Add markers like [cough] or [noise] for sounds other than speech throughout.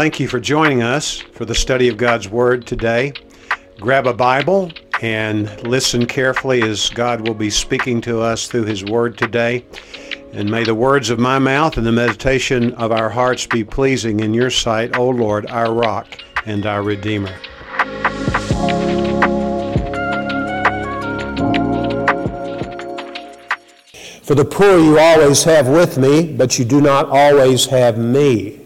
Thank you for joining us for the study of God's Word today. Grab a Bible and listen carefully as God will be speaking to us through His Word today. And may the words of my mouth and the meditation of our hearts be pleasing in your sight, O Lord, our rock and our Redeemer. For the poor you always have with me, but you do not always have me.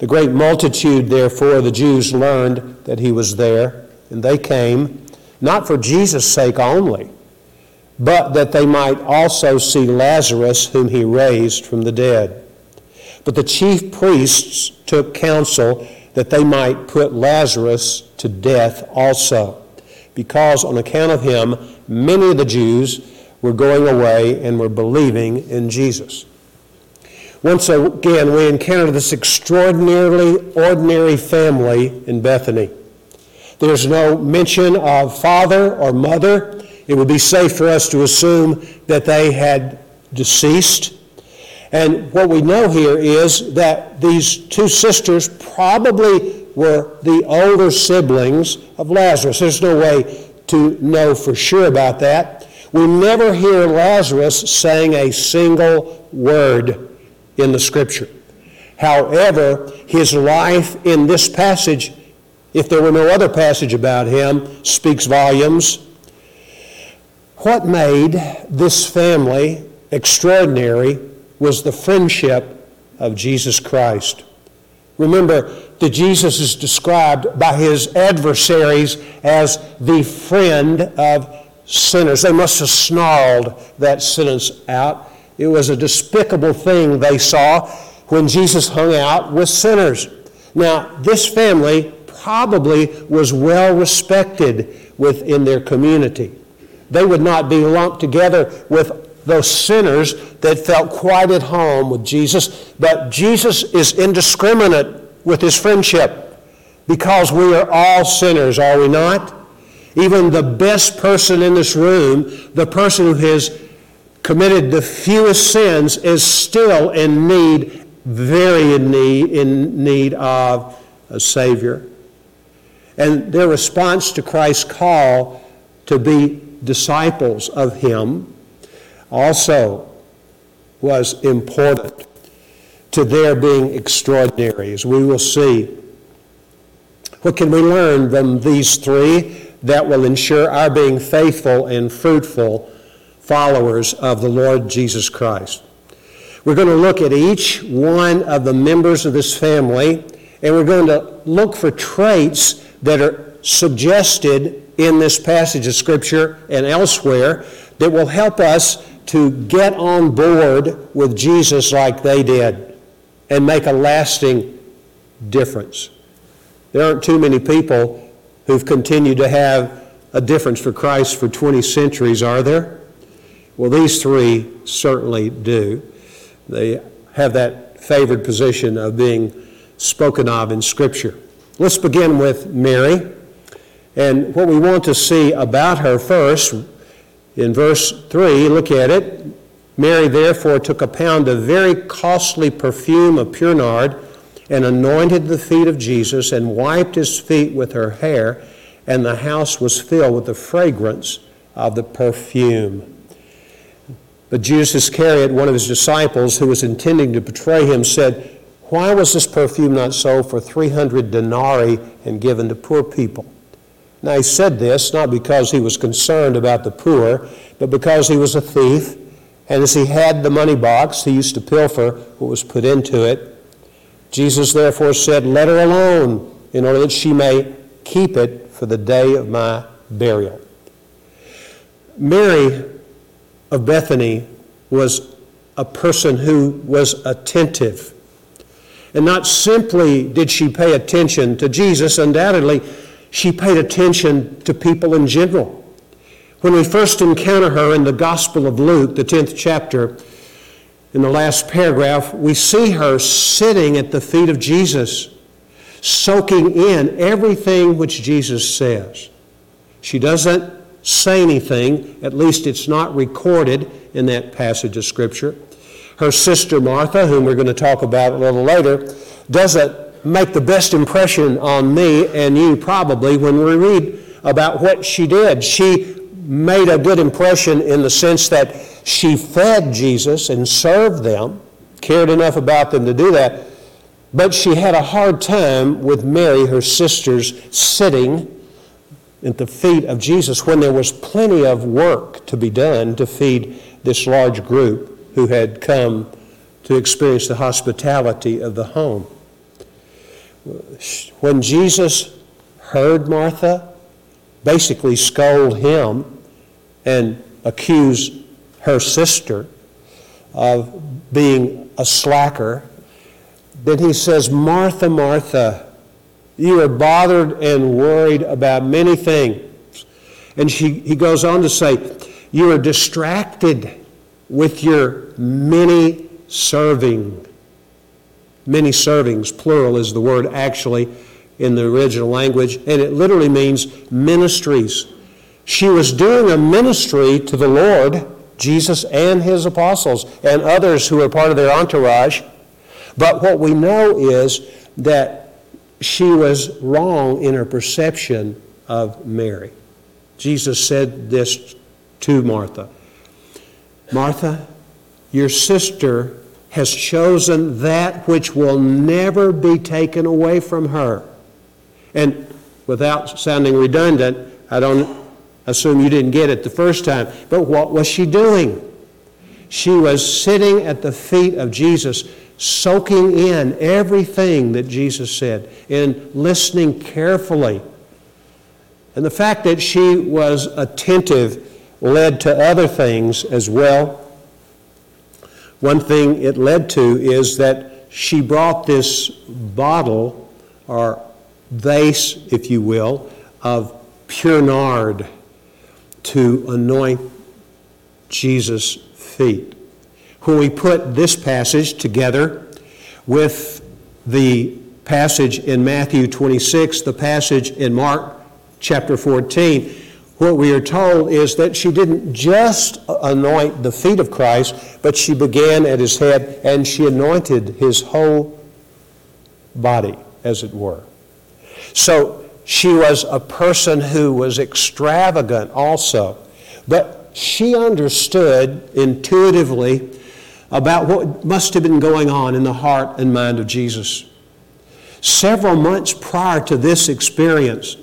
The great multitude, therefore, the Jews learned that he was there, and they came, not for Jesus' sake only, but that they might also see Lazarus, whom he raised from the dead. But the chief priests took counsel that they might put Lazarus to death also, because on account of him, many of the Jews were going away and were believing in Jesus. Once again, we encounter this extraordinarily ordinary family in Bethany. There's no mention of father or mother. It would be safe for us to assume that they had deceased. And what we know here is that these two sisters probably were the older siblings of Lazarus. There's no way to know for sure about that. We never hear Lazarus saying a single word in the Scripture. However, his life in this passage, if there were no other passage about him, speaks volumes. What made this family extraordinary was the friendship of Jesus Christ. Remember that Jesus is described by his adversaries as the friend of sinners. They must have snarled that sentence out it was a despicable thing they saw when Jesus hung out with sinners. Now, this family probably was well respected within their community. They would not be lumped together with those sinners that felt quite at home with Jesus, but Jesus is indiscriminate with his friendship because we are all sinners, are we not? Even the best person in this room, the person who has committed the fewest sins is still in need, very in need, in need of a Savior. And their response to Christ's call to be disciples of Him also was important to their being extraordinary, as we will see. What can we learn from these three that will ensure our being faithful and fruitful followers of the Lord Jesus Christ. We're going to look at each one of the members of this family, and we're going to look for traits that are suggested in this passage of Scripture and elsewhere that will help us to get on board with Jesus like they did and make a lasting difference. There aren't too many people who've continued to have a difference for Christ for 20 centuries, are there? Well, these three certainly do. They have that favored position of being spoken of in Scripture. Let's begin with Mary. And what we want to see about her first, in verse 3, look at it. Mary therefore took a pound of very costly perfume of pure nard and anointed the feet of Jesus and wiped his feet with her hair, and the house was filled with the fragrance of the perfume. But Judas Iscariot, one of his disciples who was intending to betray him, said, Why was this perfume not sold for 300 denarii and given to poor people? Now he said this not because he was concerned about the poor, but because he was a thief, and as he had the money box, he used to pilfer what was put into it. Jesus therefore said, Let her alone, in order that she may keep it for the day of my burial. Mary of Bethany was a person who was attentive. And not simply did she pay attention to Jesus, undoubtedly, she paid attention to people in general. When we first encounter her in the Gospel of Luke, the 10th chapter, in the last paragraph, we see her sitting at the feet of Jesus, soaking in everything which Jesus says. She doesn't say anything, at least it's not recorded in that passage of Scripture. Her sister Martha, whom we're going to talk about a little later, doesn't make the best impression on me and you probably when we read about what she did. She made a good impression in the sense that she fed Jesus and served them, cared enough about them to do that, but she had a hard time with Mary, her sisters, sitting at the feet of Jesus when there was plenty of work to be done to feed this large group who had come to experience the hospitality of the home. When Jesus heard Martha basically scold him and accuse her sister of being a slacker, then he says, Martha, Martha, you are bothered and worried about many things. And she, he goes on to say, You are distracted with your many serving. Many servings, plural is the word actually in the original language, and it literally means ministries. She was doing a ministry to the Lord, Jesus and his apostles, and others who were part of their entourage. But what we know is that she was wrong in her perception of Mary. Jesus said this to Martha Martha, your sister has chosen that which will never be taken away from her. And without sounding redundant, I don't assume you didn't get it the first time, but what was she doing? She was sitting at the feet of Jesus, soaking in everything that Jesus said and listening carefully. And the fact that she was attentive led to other things as well. One thing it led to is that she brought this bottle or vase, if you will, of pure nard to anoint Jesus' feet. When we put this passage together with the passage in Matthew 26, the passage in Mark chapter 14, what we are told is that she didn't just anoint the feet of Christ, but she began at his head and she anointed his whole body, as it were. So she was a person who was extravagant also. But she understood intuitively about what must have been going on in the heart and mind of Jesus. Several months prior to this experience,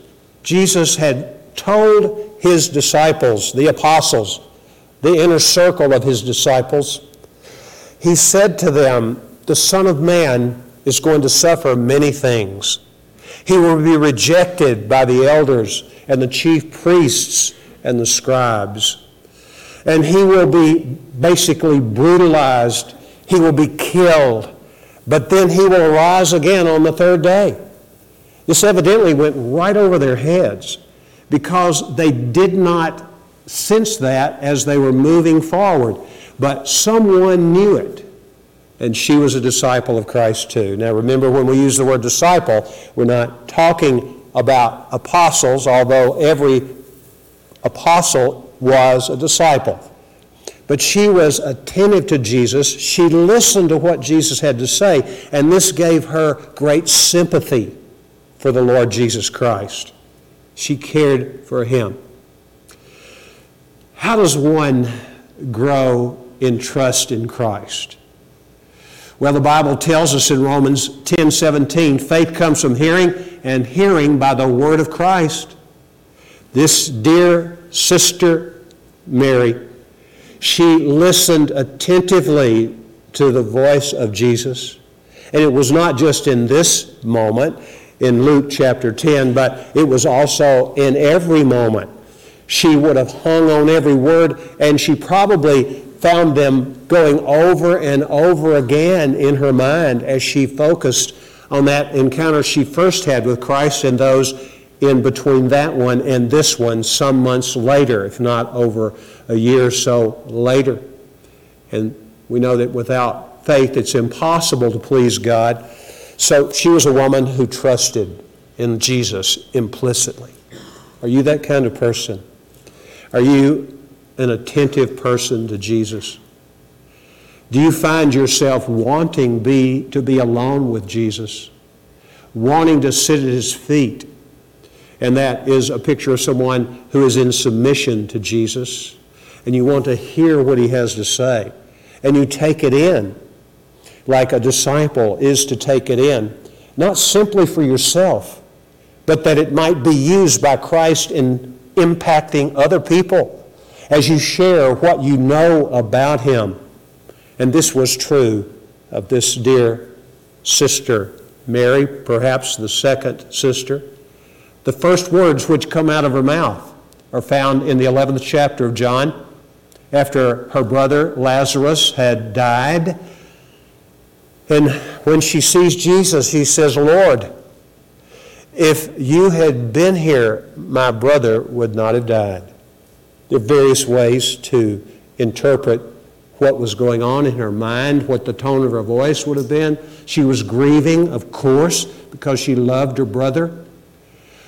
Jesus had told his disciples, the apostles, the inner circle of his disciples, he said to them, The Son of Man is going to suffer many things. He will be rejected by the elders and the chief priests and the scribes. And he will be basically brutalized. He will be killed. But then he will rise again on the third day. This evidently went right over their heads because they did not sense that as they were moving forward. But someone knew it and she was a disciple of Christ too. Now remember, when we use the word disciple, we're not talking about apostles, although every apostle was a disciple. But she was attentive to Jesus. She listened to what Jesus had to say, and this gave her great sympathy for the Lord Jesus Christ. She cared for him. How does one grow in trust in Christ? Well, the Bible tells us in Romans 10 17, faith comes from hearing, and hearing by the word of Christ. This dear sister, Mary, she listened attentively to the voice of Jesus. And it was not just in this moment in Luke chapter 10, but it was also in every moment. She would have hung on every word, and she probably found them going over and over again in her mind as she focused on that encounter she first had with Christ and those in between that one and this one some months later, if not over a year or so later. And we know that without faith it's impossible to please God. So she was a woman who trusted in Jesus implicitly. Are you that kind of person? Are you an attentive person to Jesus? Do you find yourself wanting be, to be alone with Jesus? wanting to sit at his feet. And that is a picture of someone who is in submission to Jesus. And you want to hear what he has to say. And you take it in like a disciple is to take it in. Not simply for yourself, but that it might be used by Christ in impacting other people as you share what you know about him. And this was true of this dear sister, Mary, perhaps the second sister. The first words which come out of her mouth are found in the 11th chapter of John. After her brother Lazarus had died, and when she sees Jesus, she says, Lord, if you had been here, my brother would not have died. There are various ways to interpret what was going on in her mind, what the tone of her voice would have been. She was grieving, of course, because she loved her brother.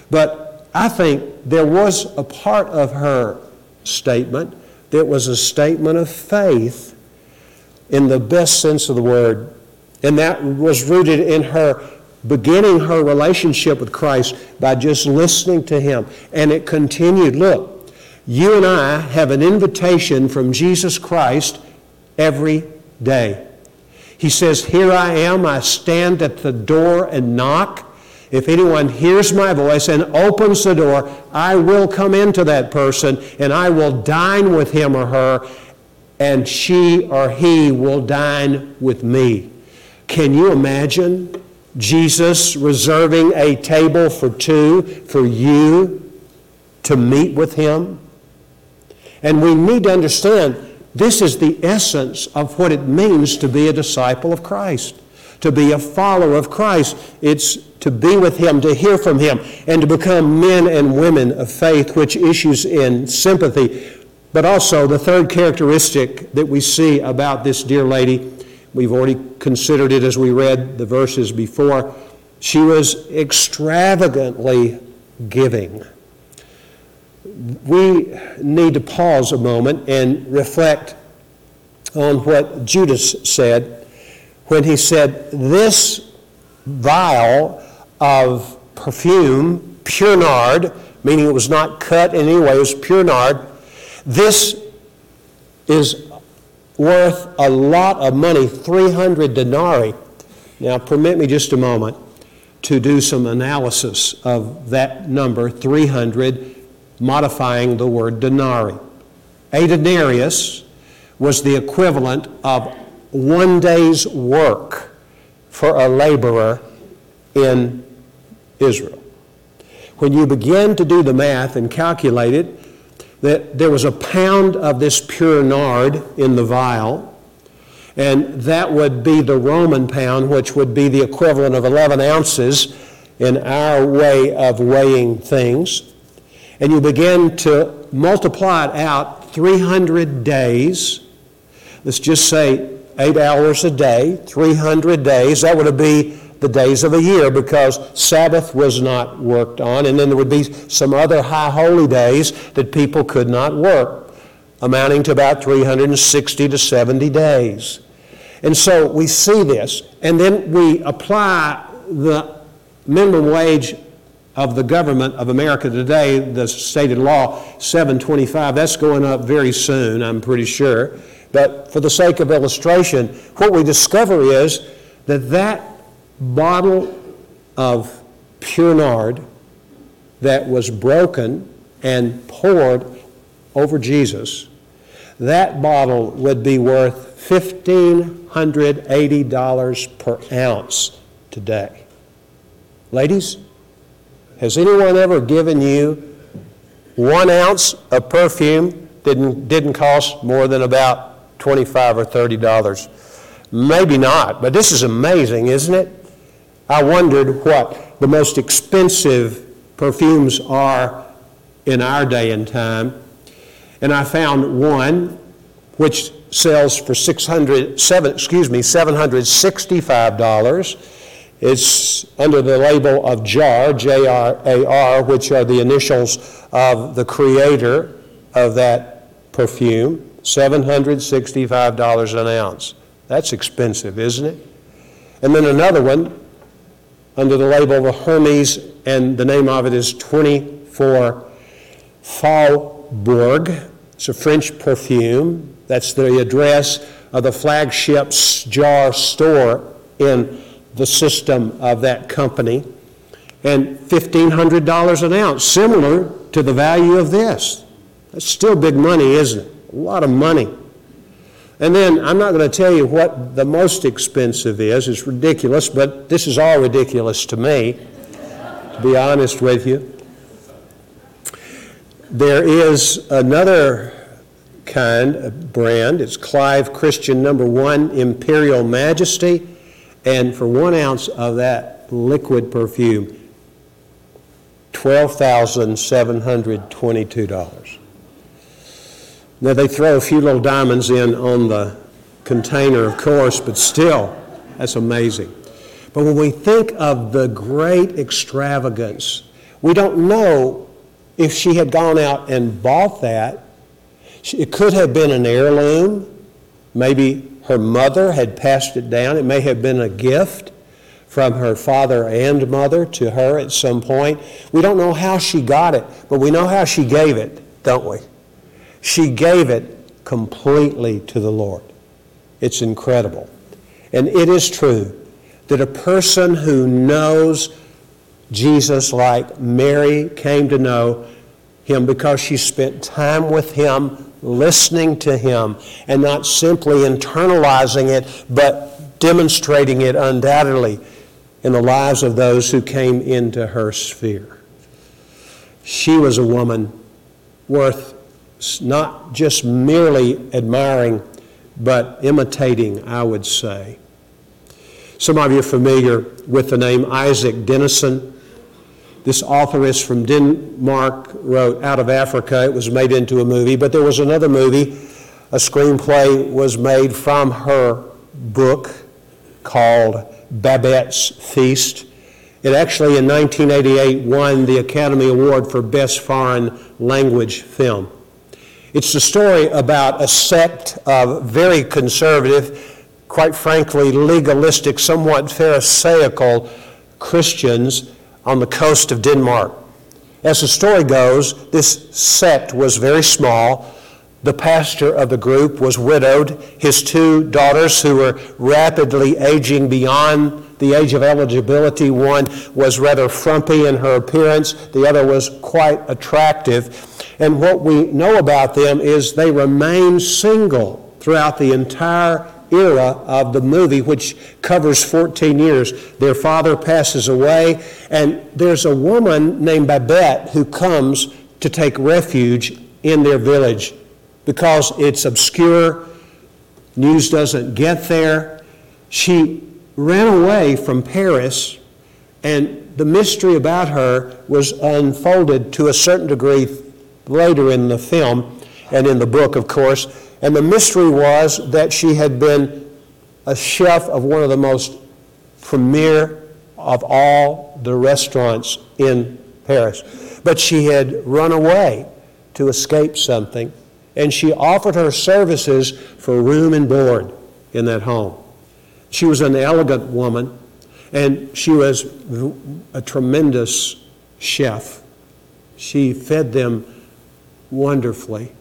But I think there was a part of her statement that was a statement of faith in the best sense of the word. And that was rooted in her beginning her relationship with Christ by just listening to Him. And it continued. Look, you and I have an invitation from Jesus Christ every day. He says, Here I am, I stand at the door and knock. If anyone hears my voice and opens the door, I will come into that person and I will dine with him or her, and she or he will dine with me. Can you imagine Jesus reserving a table for two for you to meet with him? And we need to understand this is the essence of what it means to be a disciple of Christ, to be a follower of Christ. It's to be with Him, to hear from Him, and to become men and women of faith, which issues in sympathy. But also, the third characteristic that we see about this dear lady We've already considered it as we read the verses before. She was extravagantly giving. We need to pause a moment and reflect on what Judas said when he said, This vial of perfume, pure nard, meaning it was not cut in any way, it was pure nard, this is worth a lot of money, 300 denarii. Now, permit me just a moment to do some analysis of that number, 300, modifying the word denarii. A denarius was the equivalent of one day's work for a laborer in Israel. When you begin to do the math and calculate it, that there was a pound of this pure nard in the vial, and that would be the Roman pound, which would be the equivalent of 11 ounces in our way of weighing things. And you begin to multiply it out 300 days. Let's just say eight hours a day, 300 days. That would be the days of a year because Sabbath was not worked on, and then there would be some other high holy days that people could not work, amounting to about 360 to 70 days. And so we see this, and then we apply the minimum wage of the government of America today, the stated law 725. That's going up very soon, I'm pretty sure. But for the sake of illustration, what we discover is that that bottle of pure nard that was broken and poured over Jesus, that bottle would be worth $1,580 per ounce today. Ladies, has anyone ever given you one ounce of perfume didn't, didn't cost more than about 25 or $30? Maybe not, but this is amazing, isn't it? I wondered what the most expensive perfumes are in our day and time. And I found one which sells for 600, seven, excuse me, $765. It's under the label of JAR, J-R-A-R, which are the initials of the creator of that perfume. $765 an ounce. That's expensive, isn't it? And then another one under the label of Hermes, and the name of it is 24 Faubourg. It's a French perfume. That's the address of the flagship jar store in the system of that company. And $1,500 an ounce, similar to the value of this. That's still big money, isn't it? A lot of money. And then I'm not going to tell you what the most expensive is. It's ridiculous, but this is all ridiculous to me, to be honest with you. There is another kind of brand. It's Clive Christian number one, Imperial Majesty. And for one ounce of that liquid perfume, $12,722. Now, they throw a few little diamonds in on the container, of course, but still, that's amazing. But when we think of the great extravagance, we don't know if she had gone out and bought that. It could have been an heirloom. Maybe her mother had passed it down. It may have been a gift from her father and mother to her at some point. We don't know how she got it, but we know how she gave it, don't we? She gave it completely to the Lord. It's incredible. And it is true that a person who knows Jesus like Mary came to know him because she spent time with him, listening to him, and not simply internalizing it, but demonstrating it undoubtedly in the lives of those who came into her sphere. She was a woman worth not just merely admiring, but imitating, I would say. Some of you are familiar with the name Isak Dinesen. This authoress from Denmark wrote Out of Africa. It was made into a movie, but there was another movie. A screenplay was made from her book called Babette's Feast. It actually, in 1988, won the Academy Award for Best Foreign Language Film. It's the story about a sect of very conservative, quite frankly, legalistic, somewhat Pharisaical Christians on the coast of Denmark. As the story goes, this sect was very small. The pastor of the group was widowed. His two daughters, who were rapidly aging beyond the age of eligibility, one was rather frumpy in her appearance, the other was quite attractive. And what we know about them is they remain single throughout the entire era of the movie, which covers 14 years. Their father passes away, and there's a woman named Babette who comes to take refuge in their village because it's obscure, news doesn't get there. She ran away from Paris, and the mystery about her was unfolded to a certain degree later in the film and in the book, of course. And the mystery was that she had been a chef of one of the most premier of all the restaurants in Paris. But she had run away to escape something, and she offered her services for room and board in that home. She was an elegant woman, and she was a tremendous chef. She fed them wonderfully.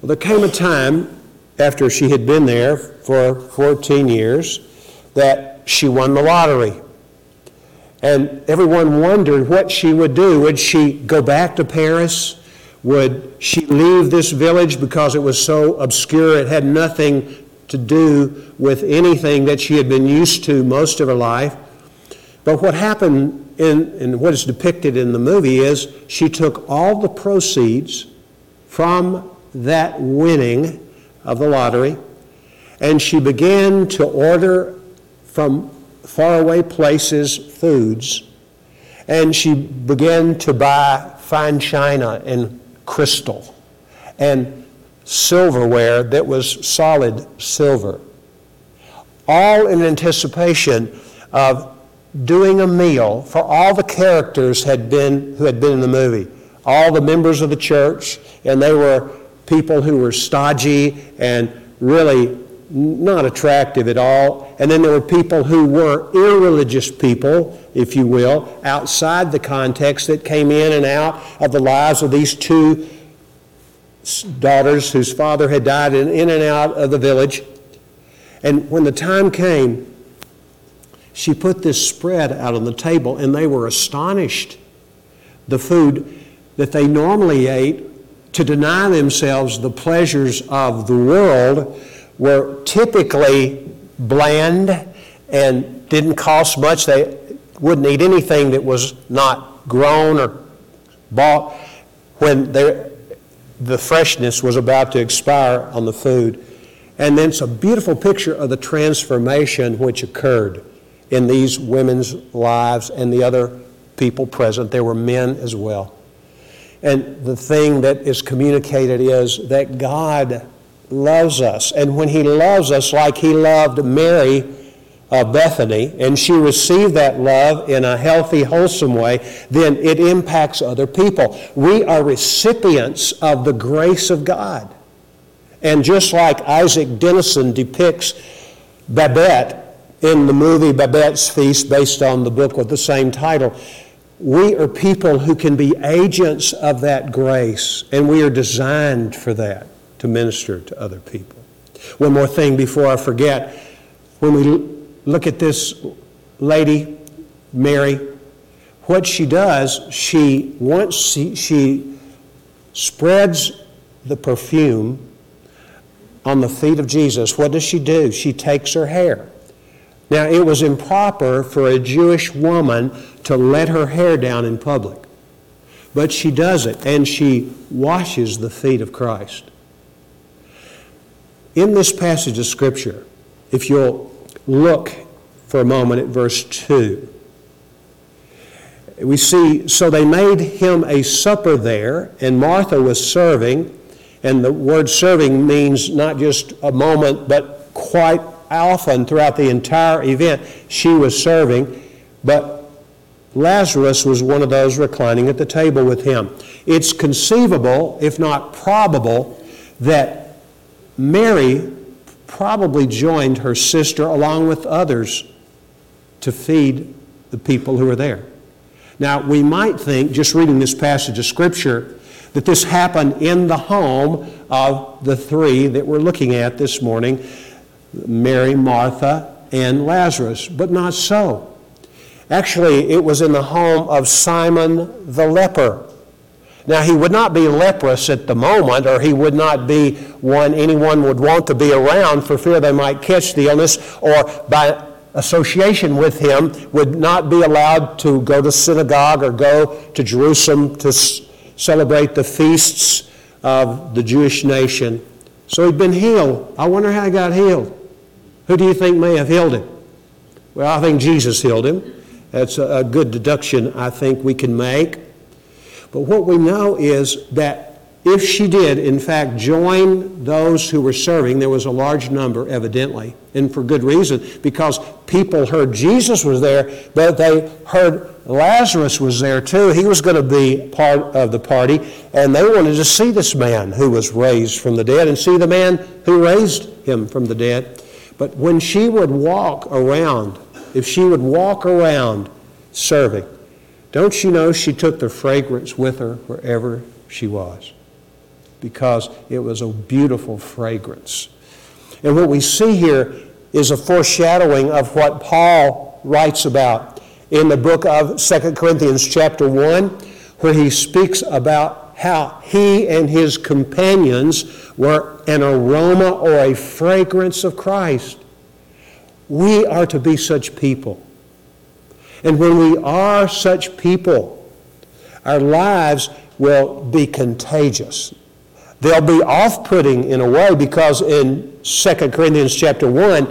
Well, there came a time after she had been there for 14 years that she won the lottery. And everyone wondered what she would do. Would she go back to Paris? Would she leave this village because it was so obscure? It had nothing to do with anything that she had been used to most of her life. But what happened in, in what is depicted in the movie is she took all the proceeds from that winning of the lottery and she began to order from faraway places foods and she began to buy fine china and crystal and silverware that was solid silver all in anticipation of doing a meal for all the characters had been, who had been in the movie. All the members of the church, and they were people who were stodgy and really not attractive at all. And then there were people who were irreligious people, if you will, outside the context that came in and out of the lives of these two daughters whose father had died in, in and out of the village. And when the time came, she put this spread out on the table, and they were astonished. The food that they normally ate to deny themselves the pleasures of the world were typically bland and didn't cost much. They wouldn't eat anything that was not grown or bought when the freshness was about to expire on the food. And then it's a beautiful picture of the transformation which occurred in these women's lives and the other people present. There were men as well. And the thing that is communicated is that God loves us. And when He loves us like He loved Mary of Bethany, and she received that love in a healthy, wholesome way, then it impacts other people. We are recipients of the grace of God. And just like Isak Dinesen depicts Babette in the movie Babette's Feast, based on the book with the same title, we are people who can be agents of that grace, and we are designed for that to minister to other people. One more thing before I forget. When we look at this lady, Mary, what she does, she once she, she spreads the perfume on the feet of Jesus. What does she do? She takes her hair. Now, it was improper for a Jewish woman to let her hair down in public. But she does it, and she washes the feet of Christ. In this passage of Scripture, if you'll look for a moment at verse 2, we see, so they made him a supper there, and Martha was serving. And the word serving means not just a moment, but quite often throughout the entire event, she was serving. But Lazarus was one of those reclining at the table with him. It's conceivable, if not probable, that Mary probably joined her sister along with others to feed the people who were there. Now, we might think, just reading this passage of Scripture, that this happened in the home of the three that we're looking at this morning Mary, Martha, and Lazarus, but not so. Actually, it was in the home of Simon the leper. Now, he would not be leprous at the moment, or he would not be one anyone would want to be around for fear they might catch the illness, or by association with him, would not be allowed to go to synagogue or go to Jerusalem to celebrate the feasts of the Jewish nation. So he'd been healed. I wonder how he got healed. Who do you think may have healed him? Well, I think Jesus healed him. That's a good deduction I think we can make. But what we know is that if she did, in fact, join those who were serving, there was a large number, evidently, and for good reason, because people heard Jesus was there, but they heard Lazarus was there too. He was going to be part of the party, and they wanted to see this man who was raised from the dead and see the man who raised him from the dead. But when she would walk around if she would walk around serving, don't you know she took the fragrance with her wherever she was? Because it was a beautiful fragrance. And what we see here is a foreshadowing of what Paul writes about in the book of 2 Corinthians, chapter 1, where he speaks about how he and his companions were an aroma or a fragrance of Christ. We are to be such people. And when we are such people, our lives will be contagious. They'll be off-putting in a way because in 2 Corinthians chapter 1,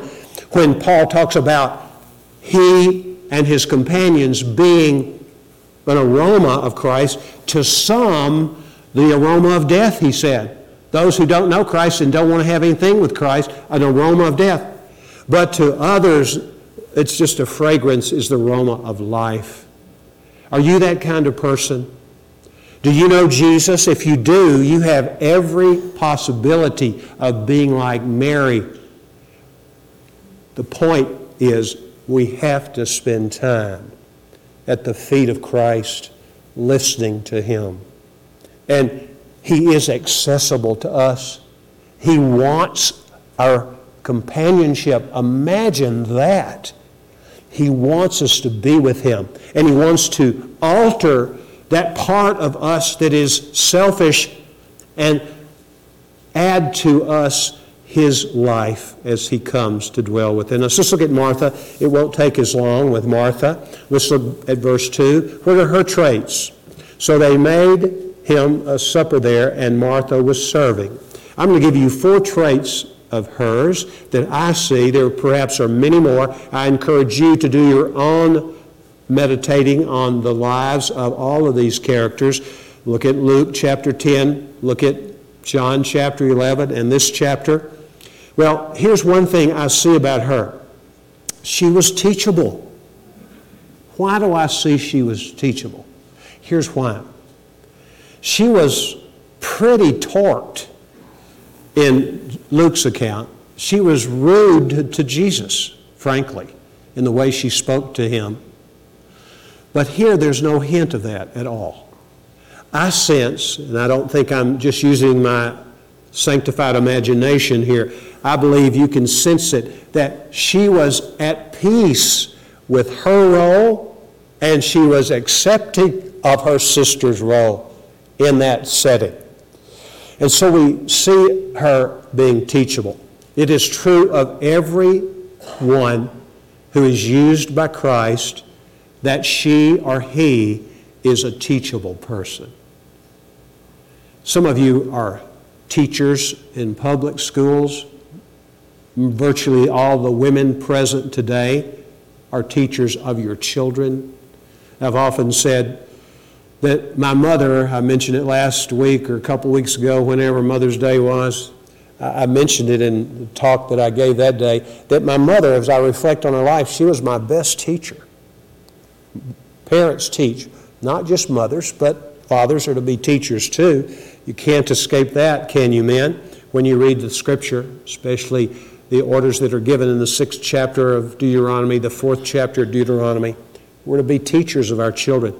when Paul talks about he and his companions being an aroma of Christ, to some, the aroma of death, he said. Those who don't know Christ and don't want to have anything with Christ, an aroma of death. But to others, it's just a fragrance, is the aroma of life. Are you that kind of person? Do you know Jesus? If you do, you have every possibility of being like Mary The point is we have to spend time at the feet of Christ listening to Him. And He is accessible to us. He wants our companionship. Imagine that. He wants us to be with Him. And He wants to alter that part of us that is selfish and add to us his life as he comes to dwell within us. Let's look at Martha. It won't take as long with Martha. Let's look at verse 2. What are her traits? So they made him a supper there, and Martha was serving. I'm going to give you four traits of hers that I see. There perhaps are many more. I encourage you to do your own meditating on the lives of all of these characters. Look at Luke chapter 10, look at John chapter 11, and this chapter. Well, here's one thing I see about her she was teachable. Why do I see she was teachable? Here's why. She was pretty torqued in Luke's account. She was rude to Jesus, frankly, in the way she spoke to him. But here there's no hint of that at all. I sense, and I don't think I'm just using my sanctified imagination here, I believe you can sense it, that she was at peace with her role and she was accepting of her sister's role in that setting. And so we see her being teachable. It is true of every one who is used by Christ that she or he is a teachable person. Some of you are teachers in public schools. Virtually all the women present today are teachers of your children. I've often said that my mother, I mentioned it last week or a couple weeks ago, whenever Mother's Day was, I mentioned it in the talk that I gave that day, that my mother, as I reflect on her life, she was my best teacher. Parents teach, not just mothers, but fathers are to be teachers too. You can't escape that, can you, men? When you read the scripture, especially the orders that are given in the sixth chapter of Deuteronomy, the fourth chapter of Deuteronomy, we're to be teachers of our children.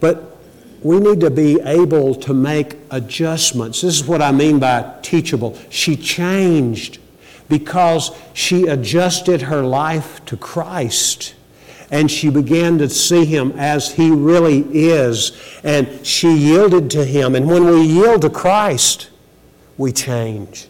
But we need to be able to make adjustments. This is what I mean by teachable. She changed because she adjusted her life to Christ and she began to see him as he really is, and she yielded to him. And when we yield to Christ, we change.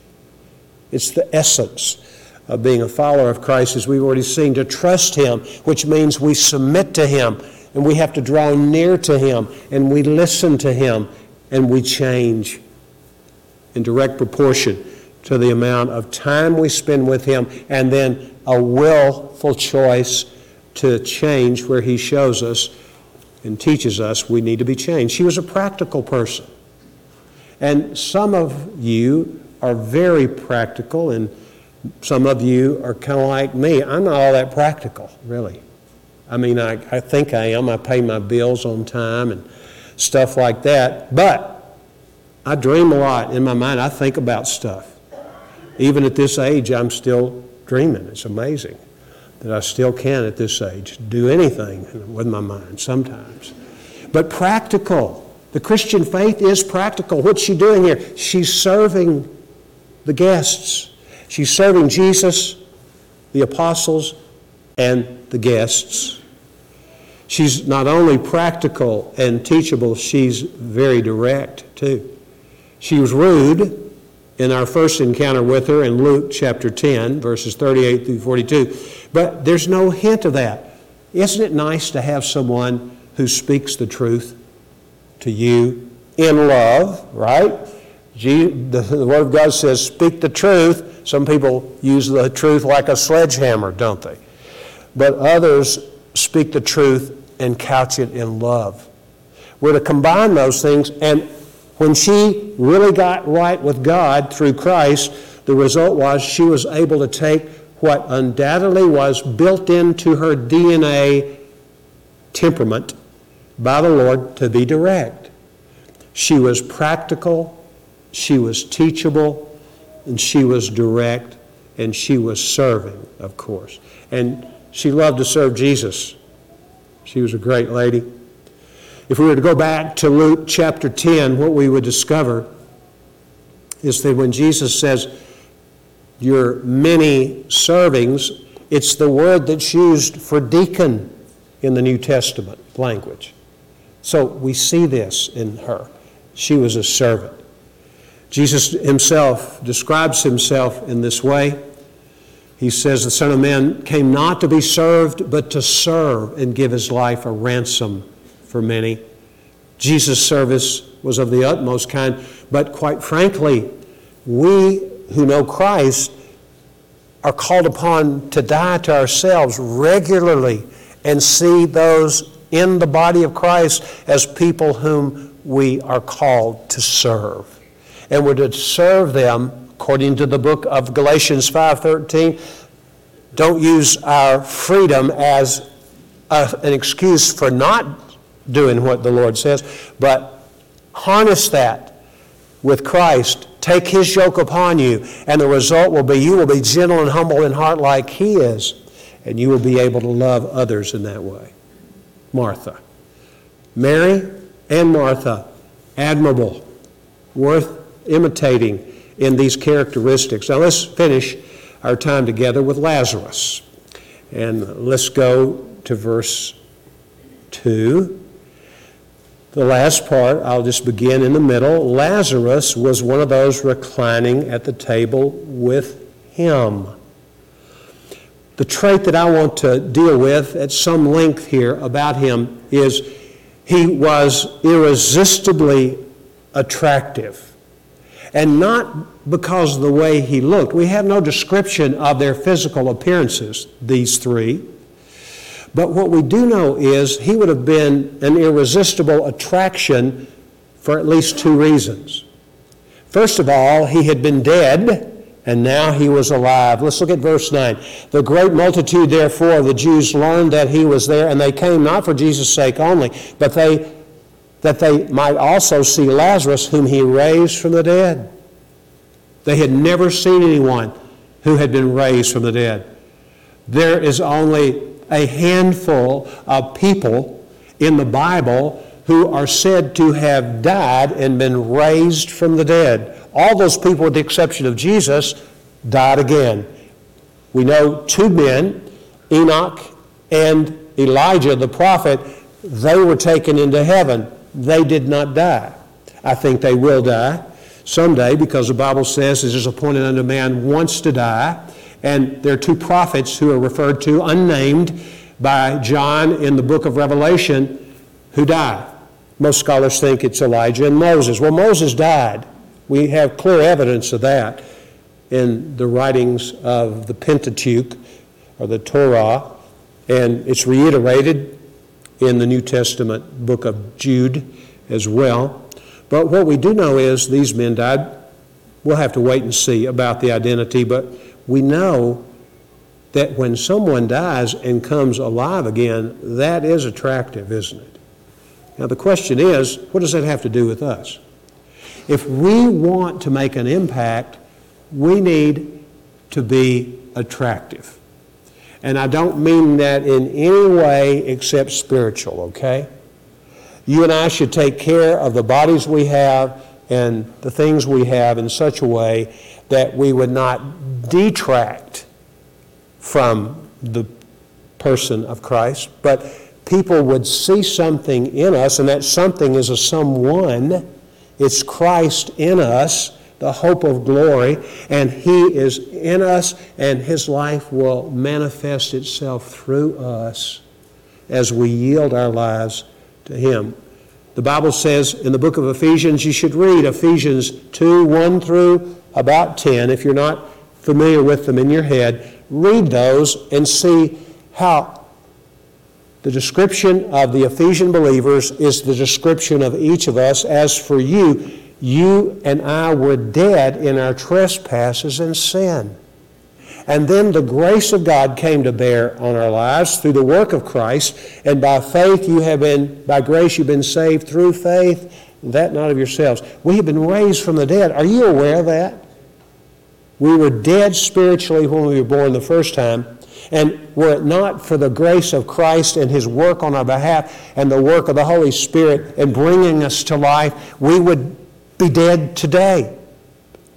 It's the essence of being a follower of Christ, as we've already seen, to trust him, which means we submit to him, and we have to draw near to him, and we listen to him, and we change in direct proportion to the amount of time we spend with him, and then a willful choice to change where he shows us and teaches us we need to be changed. She was a practical person. And some of you are very practical, and some of you are kind of like me. I'm not all that practical, really. I mean, I, I think I am. I pay my bills on time and stuff like that. But I dream a lot in my mind. I think about stuff. Even at this age, I'm still dreaming. It's amazing that I still can at this age do anything with my mind sometimes. But practical. The Christian faith is practical. What's she doing here? She's serving the guests. She's serving Jesus, the apostles, and the guests. She's not only practical and teachable, she's very direct too. She was rude in our first encounter with her in Luke chapter 10, verses 38 through 42. But there's no hint of that. Isn't it nice to have someone who speaks the truth to you in love, right? The Word of God says, speak the truth. Some people use the truth like a sledgehammer, don't they? But others speak the truth and couch it in love. We're to combine those things, and when she really got right with God through Christ, the result was she was able to take what undoubtedly was built into her DNA temperament by the Lord to be direct. She was practical, she was teachable, and she was direct, and she was serving, of course. And she loved to serve Jesus. She was a great lady. If we were to go back to Luke chapter 10, what we would discover is that when Jesus says, Your many servings, it's the word that's used for deacon in the New Testament language. So we see this in her. She was a servant. Jesus himself describes himself in this way. He says, The Son of Man came not to be served, but to serve and give his life a ransom for many. Jesus' service was of the utmost kind, but quite frankly, we who know Christ are called upon to die to ourselves regularly and see those in the body of Christ as people whom we are called to serve and we're to serve them according to the book of Galatians 5:13. Don't use our freedom as a, an excuse for not doing what the Lord says, but harness that with Christ. Take his yoke upon you, and the result will be you will be gentle and humble in heart like he is, and you will be able to love others in that way. Martha. Mary and Martha, admirable, worth imitating in these characteristics. Now let's finish our time together with Lazarus. And let's go to verse 2. The last part, I'll just begin in the middle. Lazarus was one of those reclining at the table with him. The trait that I want to deal with at some length here about him is he was irresistibly attractive and not because of the way he looked. We have no description of their physical appearances, these three. But what we do know is he would have been an irresistible attraction for at least two reasons. First of all, he had been dead and now he was alive. Let's look at verse 9. The great multitude, therefore, the Jews learned that he was there, and they came not for Jesus' sake only, but they that they might also see Lazarus, whom he raised from the dead. They had never seen anyone who had been raised from the dead. There is only a handful of people in the Bible who are said to have died and been raised from the dead. All those people, with the exception of Jesus, died again. We know two men, Enoch and Elijah the prophet, they were taken into heaven they did not die. I think they will die someday because the Bible says it is appointed unto man once to die. And there are two prophets who are referred to, unnamed, by John in the book of Revelation, who die. Most scholars think it's Elijah and Moses. Well, Moses died. We have clear evidence of that in the writings of the Pentateuch or the Torah, and it's reiterated in the New Testament book of Jude as well. But what we do know is these men died. We'll have to wait and see about the identity, but we know that when someone dies and comes alive again, that is attractive, isn't it? Now, the question is what does that have to do with us? If we want to make an impact, we need to be attractive. And I don't mean that in any way except spiritual, okay? You and I should take care of the bodies we have and the things we have in such a way that we would not detract from the person of Christ, but people would see something in us, and that something is a someone. It's Christ in us the hope of glory, and He is in us, and His life will manifest itself through us as we yield our lives to Him. The Bible says in the book of Ephesians, you should read Ephesians 2 1 through about 10. If you're not familiar with them in your head, read those and see how the description of the Ephesian believers is the description of each of us. As for you, you and I were dead in our trespasses and sin. And then the grace of God came to bear on our lives through the work of Christ. And by faith, you have been, by grace, you've been saved through faith, that not of yourselves. We have been raised from the dead. Are you aware of that? We were dead spiritually when we were born the first time. And were it not for the grace of Christ and His work on our behalf and the work of the Holy Spirit in bringing us to life, we would be dead today.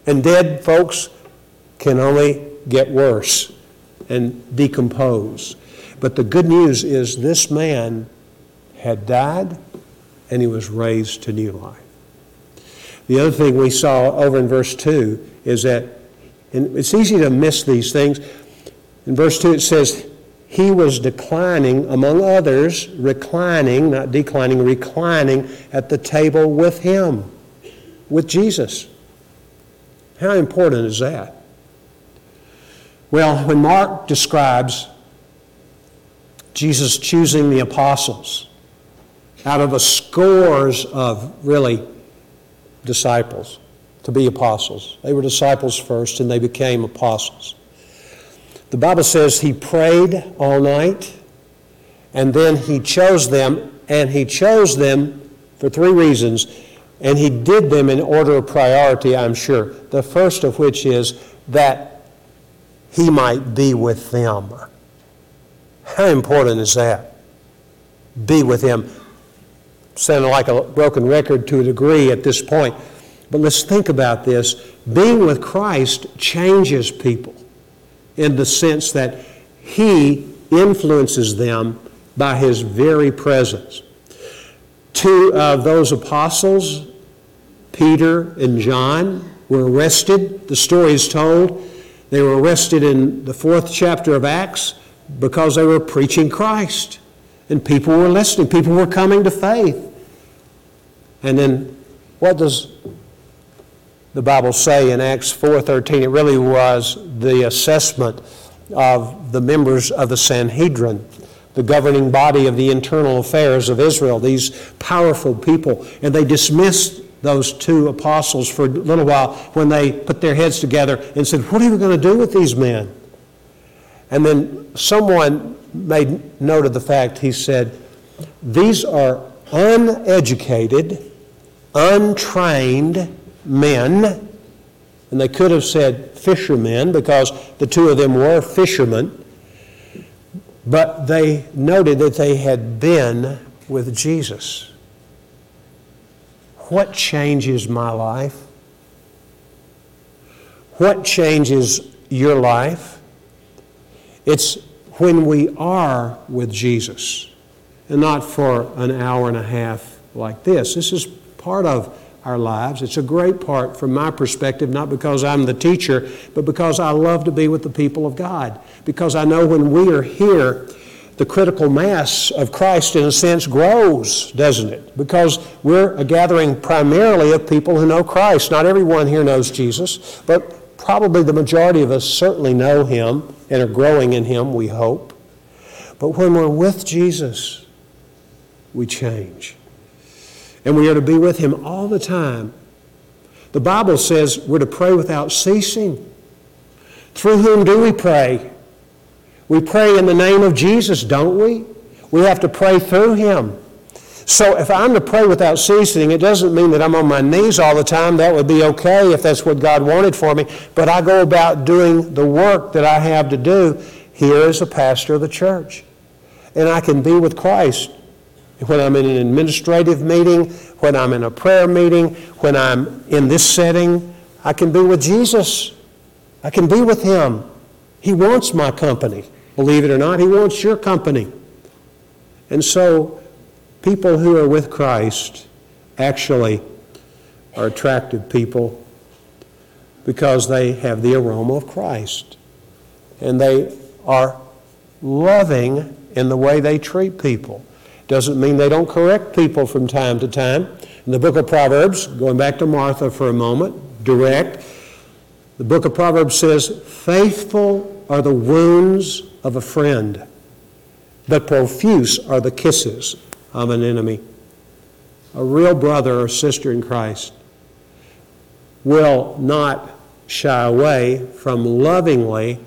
And dead folks can only get worse and decompose. But the good news is this man had died and he was raised to new life. The other thing we saw over in verse 2 is that, and it's easy to miss these things. In verse 2 it says, He was declining, among others, reclining, not declining, reclining at the table with him, with Jesus. How important is that? Well, when Mark describes Jesus choosing the apostles out of a scores of really disciples to be apostles. They were disciples first and they became apostles. The Bible says he prayed all night and then he chose them, and he chose them for three reasons. And he did them in order of priority, I'm sure. The first of which is that he might be with them. How important is that? Be with him. Sounding like a broken record to a degree at this point. But let's think about this. Being with Christ changes people in the sense that he influences them by his very presence. Two of those apostles, Peter and John, were arrested. The story is told. They were arrested in the fourth chapter of Acts because they were preaching Christ. And people were listening, people were coming to faith. And then what does the Bible say in Acts 4:13? It really was the assessment of the members of the Sanhedrin, the governing body of the internal affairs of Israel, these powerful people, and they dismissed those two apostles for a little while when they put their heads together and said, What are we going to do with these men? And then someone made note of the fact, he said, These are uneducated, untrained men. And they could have said fishermen because the two of them were fishermen. But they noted that they had been with Jesus. What changes my life? What changes your life? It's when we are with Jesus and not for an hour and a half like this. This is part of our lives. It's a great part from my perspective, not because I'm the teacher, but because I love to be with the people of God. Because I know when we are here, the critical mass of Christ, in a sense, grows, doesn't it? Because we're a gathering primarily of people who know Christ. Not everyone here knows Jesus, but probably the majority of us certainly know Him and are growing in Him, we hope. But when we're with Jesus, we change. And we are to be with Him all the time. The Bible says we're to pray without ceasing. Through whom do we pray? We pray in the name of Jesus, don't we? We have to pray through Him. So if I'm to pray without ceasing, it doesn't mean that I'm on my knees all the time. That would be okay if that's what God wanted for me. But I go about doing the work that I have to do here as a pastor of the church. And I can be with Christ when I'm in an administrative meeting, when I'm in a prayer meeting, when I'm in this setting. I can be with Jesus. I can be with Him. He wants my company. Believe it or not, He wants your company. And so, people who are with Christ actually are attractive people because they have the aroma of Christ. And they are loving in the way they treat people. Doesn't mean they don't correct people from time to time. In the book of Proverbs, going back to Martha for a moment, direct, the book of Proverbs says, Faithful are the wounds of a friend, but profuse are the kisses of an enemy. A real brother or sister in Christ will not shy away from lovingly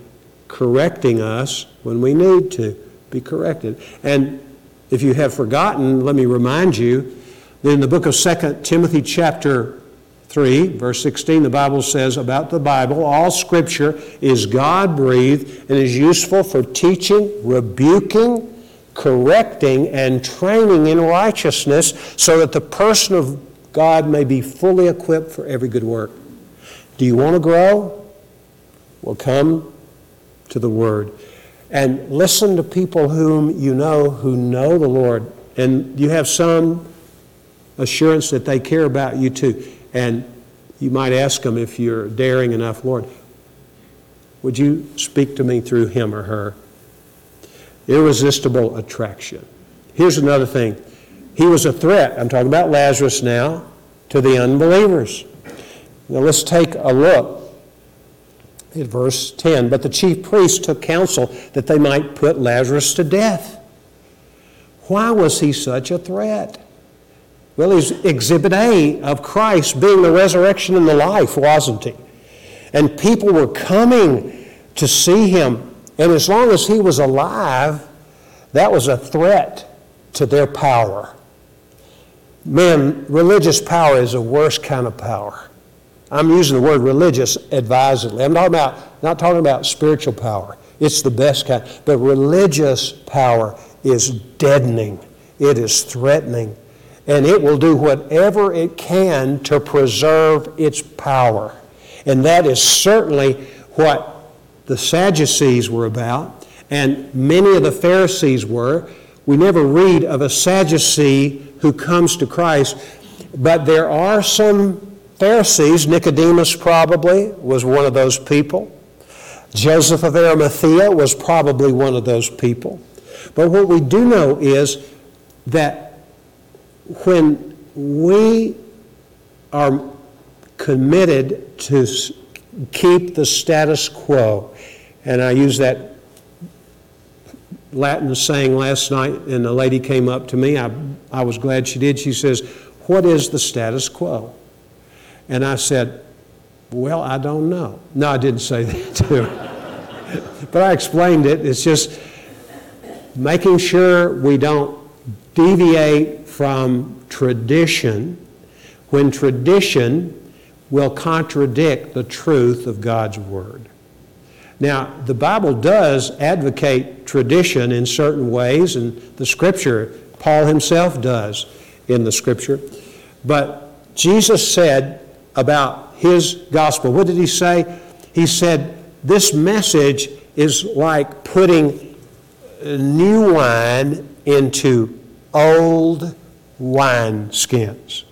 correcting us when we need to be corrected. And if you have forgotten, let me remind you that in the book of 2 Timothy, chapter 3, verse 16, the Bible says about the Bible all scripture is God breathed and is useful for teaching, rebuking, correcting, and training in righteousness so that the person of God may be fully equipped for every good work. Do you want to grow? Well, come to the Word and listen to people whom you know who know the Lord. And you have some assurance that they care about you too. And you might ask them if you're daring enough, Lord, would you speak to me through him or her? Irresistible attraction. Here's another thing. He was a threat. I'm talking about Lazarus now to the unbelievers. Now let's take a look at verse 10. But the chief priests took counsel that they might put Lazarus to death. Why was he such a threat? Well, he's exhibit A of Christ being the resurrection and the life, wasn't he? And people were coming to see him. And as long as he was alive, that was a threat to their power. Man, religious power is the worst kind of power. I'm using the word religious advisedly. I'm talking about, not talking about spiritual power. It's the best kind. But religious power is deadening, it is threatening, and it will do whatever it can to preserve its power. And that is certainly what the Sadducees were about, and many of the Pharisees were. We never read of a Sadducee who comes to Christ, but there are some Pharisees. Nicodemus probably was one of those people. Joseph of Arimathea was probably one of those people. But what we do know is that when we are committed to keep the status quo, and I use that Latin saying last night, and a lady came up to me. I, I was glad she did. She says, What is the status quo? And I said, Well, I don't know. No, I didn't say [laughs] that too. but I explained it. It's just making sure we don't deviate from tradition when tradition will contradict the truth of God's Word. Now, the Bible does advocate tradition in certain ways, and the Scripture, Paul himself does in the Scripture. But Jesus said about his gospel, what did he say? He said, This message is like putting new wine into old wine skins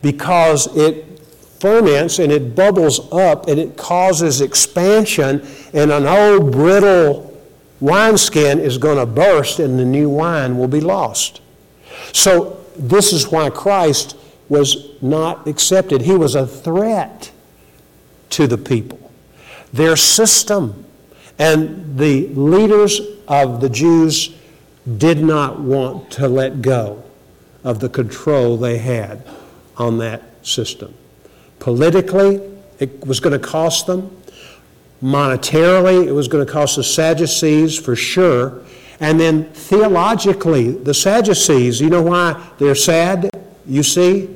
because it ferments and it bubbles up and it causes expansion, and an old brittle wineskin is going to burst and the new wine will be lost. So, this is why Christ was not accepted. He was a threat to the people. Their system and the leaders of the Jews did not want to let go of the control they had on that system. Politically, it was going to cost them. Monetarily, it was going to cost the Sadducees for sure. And then theologically, the Sadducees, you know why they're sad? You see?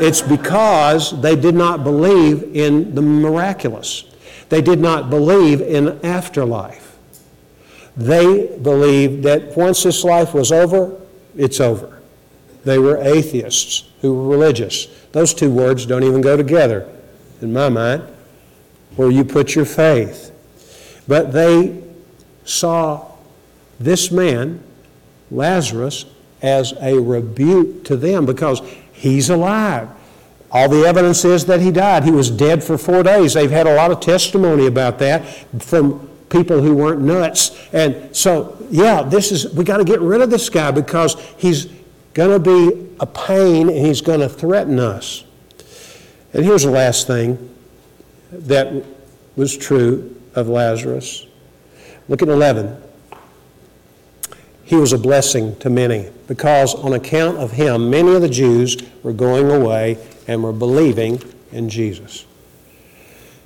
It's because they did not believe in the miraculous. They did not believe in afterlife. They believed that once this life was over, it's over. They were atheists who were religious. Those two words don't even go together in my mind, where you put your faith. But they saw this man, Lazarus, as a rebuke to them because he's alive. All the evidence is that he died. He was dead for four days. They've had a lot of testimony about that from people who weren't nuts. And so, yeah, this is, we got to get rid of this guy because he's going to be a pain and he's going to threaten us. And here's the last thing that was true of Lazarus. Look at 11. He was a blessing to many because, on account of him, many of the Jews were going away and were believing in Jesus.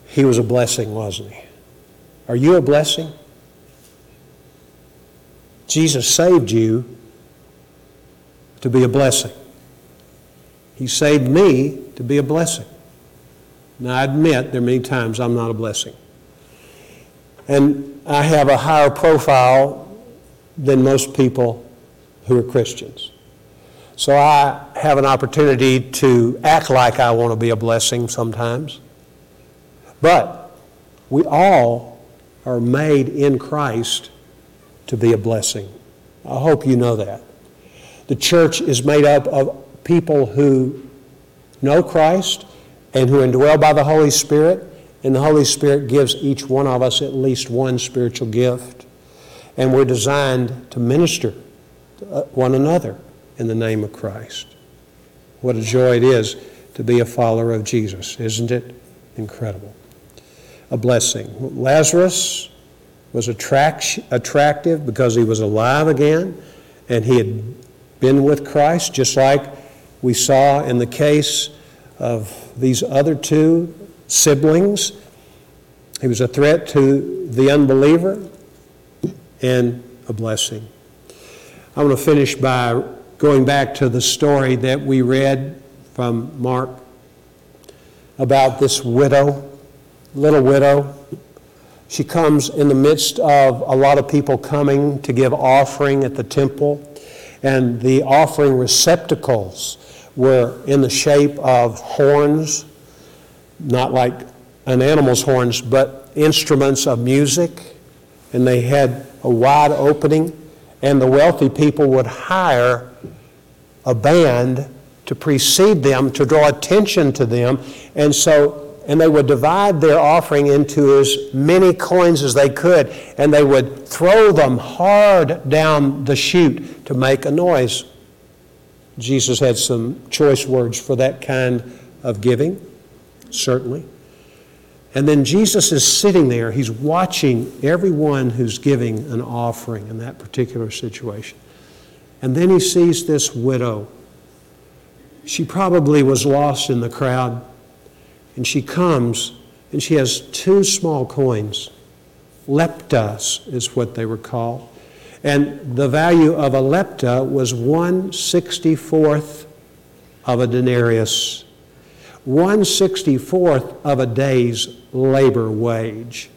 He was a blessing, wasn't he? Are you a blessing? Jesus saved you to be a blessing. He saved me to be a blessing. Now, I admit there are many times I'm not a blessing. And I have a higher profile than most people who are Christians. So I have an opportunity to act like I want to be a blessing sometimes. But we all are made in Christ to be a blessing. I hope you know that. The church is made up of people who know Christ and who are indwelled by the Holy Spirit, and the Holy Spirit gives each one of us at least one spiritual gift. And we're designed to minister to uh, one another in the name of Christ. What a joy it is to be a follower of Jesus, isn't it? Incredible. A blessing. Lazarus was attract- attractive because he was alive again and he had been with Christ, just like we saw in the case of these other two siblings. He was a threat to the unbeliever and a blessing. I want to finish by going back to the story that we read from Mark about this widow, little widow. She comes in the midst of a lot of people coming to give offering at the temple, and the offering receptacles were in the shape of horns, not like an animal's horns, but instruments of music, and they had a wide opening, and the wealthy people would hire a band to precede them, to draw attention to them, and so and they would divide their offering into as many coins as they could, and they would throw them hard down the chute to make a noise. Jesus had some choice words for that kind of giving, certainly. And then Jesus is sitting there, he's watching everyone who's giving an offering in that particular situation. And then he sees this widow. She probably was lost in the crowd, and she comes and she has two small coins. Leptas is what they were called. And the value of a lepta was 164th of a denarius, 164th of a day's labor wage.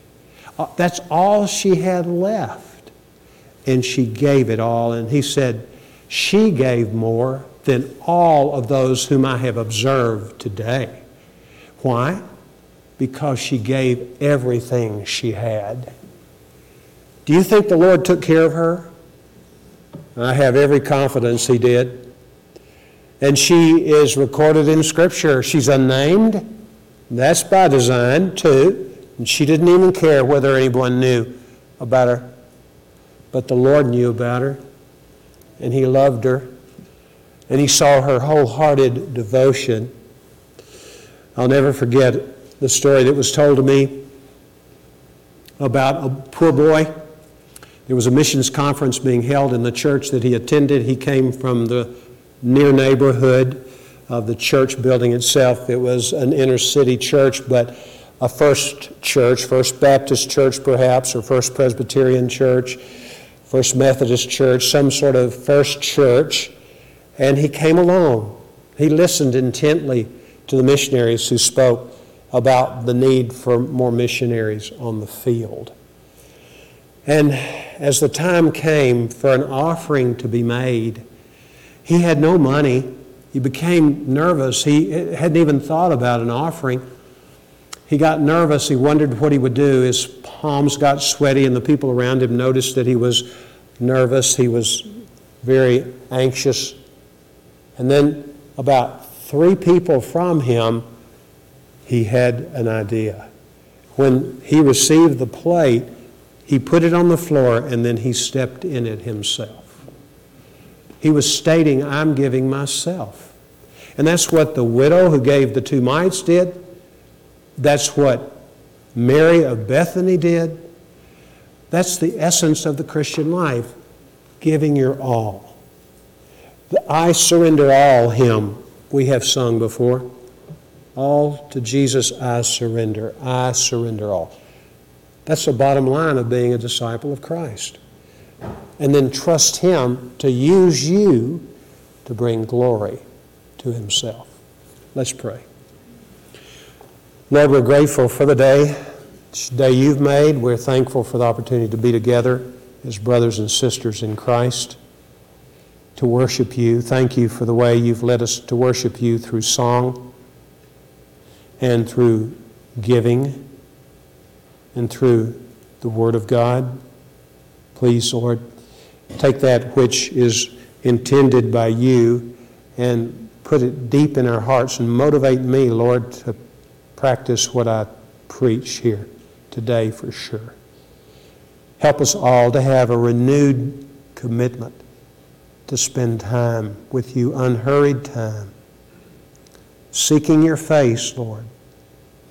Uh, that's all she had left. And she gave it all. And he said, She gave more than all of those whom I have observed today. Why? Because she gave everything she had. Do you think the Lord took care of her? I have every confidence He did. And she is recorded in Scripture. She's unnamed. That's by design, too. And she didn't even care whether anyone knew about her. But the Lord knew about her. And He loved her. And He saw her wholehearted devotion. I'll never forget the story that was told to me about a poor boy there was a missions conference being held in the church that he attended. He came from the near neighborhood of the church building itself. It was an inner city church, but a first church, First Baptist church perhaps, or First Presbyterian church, First Methodist church, some sort of first church. And he came along. He listened intently to the missionaries who spoke about the need for more missionaries on the field. And as the time came for an offering to be made, he had no money. He became nervous. He hadn't even thought about an offering. He got nervous. He wondered what he would do. His palms got sweaty, and the people around him noticed that he was nervous. He was very anxious. And then, about three people from him, he had an idea. When he received the plate, he put it on the floor and then he stepped in it himself. He was stating, I'm giving myself. And that's what the widow who gave the two mites did. That's what Mary of Bethany did. That's the essence of the Christian life giving your all. The I surrender all hymn we have sung before. All to Jesus I surrender. I surrender all. That's the bottom line of being a disciple of Christ. And then trust Him to use you to bring glory to Himself. Let's pray. Lord, we're grateful for the day, this day you've made. We're thankful for the opportunity to be together as brothers and sisters in Christ, to worship you. Thank you for the way you've led us to worship you through song and through giving and through the Word of God. Please, Lord, take that which is intended by you and put it deep in our hearts and motivate me, Lord, to practice what I preach here today for sure. Help us all to have a renewed commitment to spend time with you, unhurried time, seeking your face, Lord,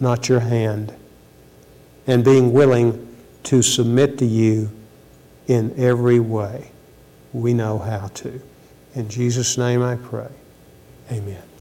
not your hand, and being willing to submit to you in every way we know how to. In Jesus' name I pray. Amen.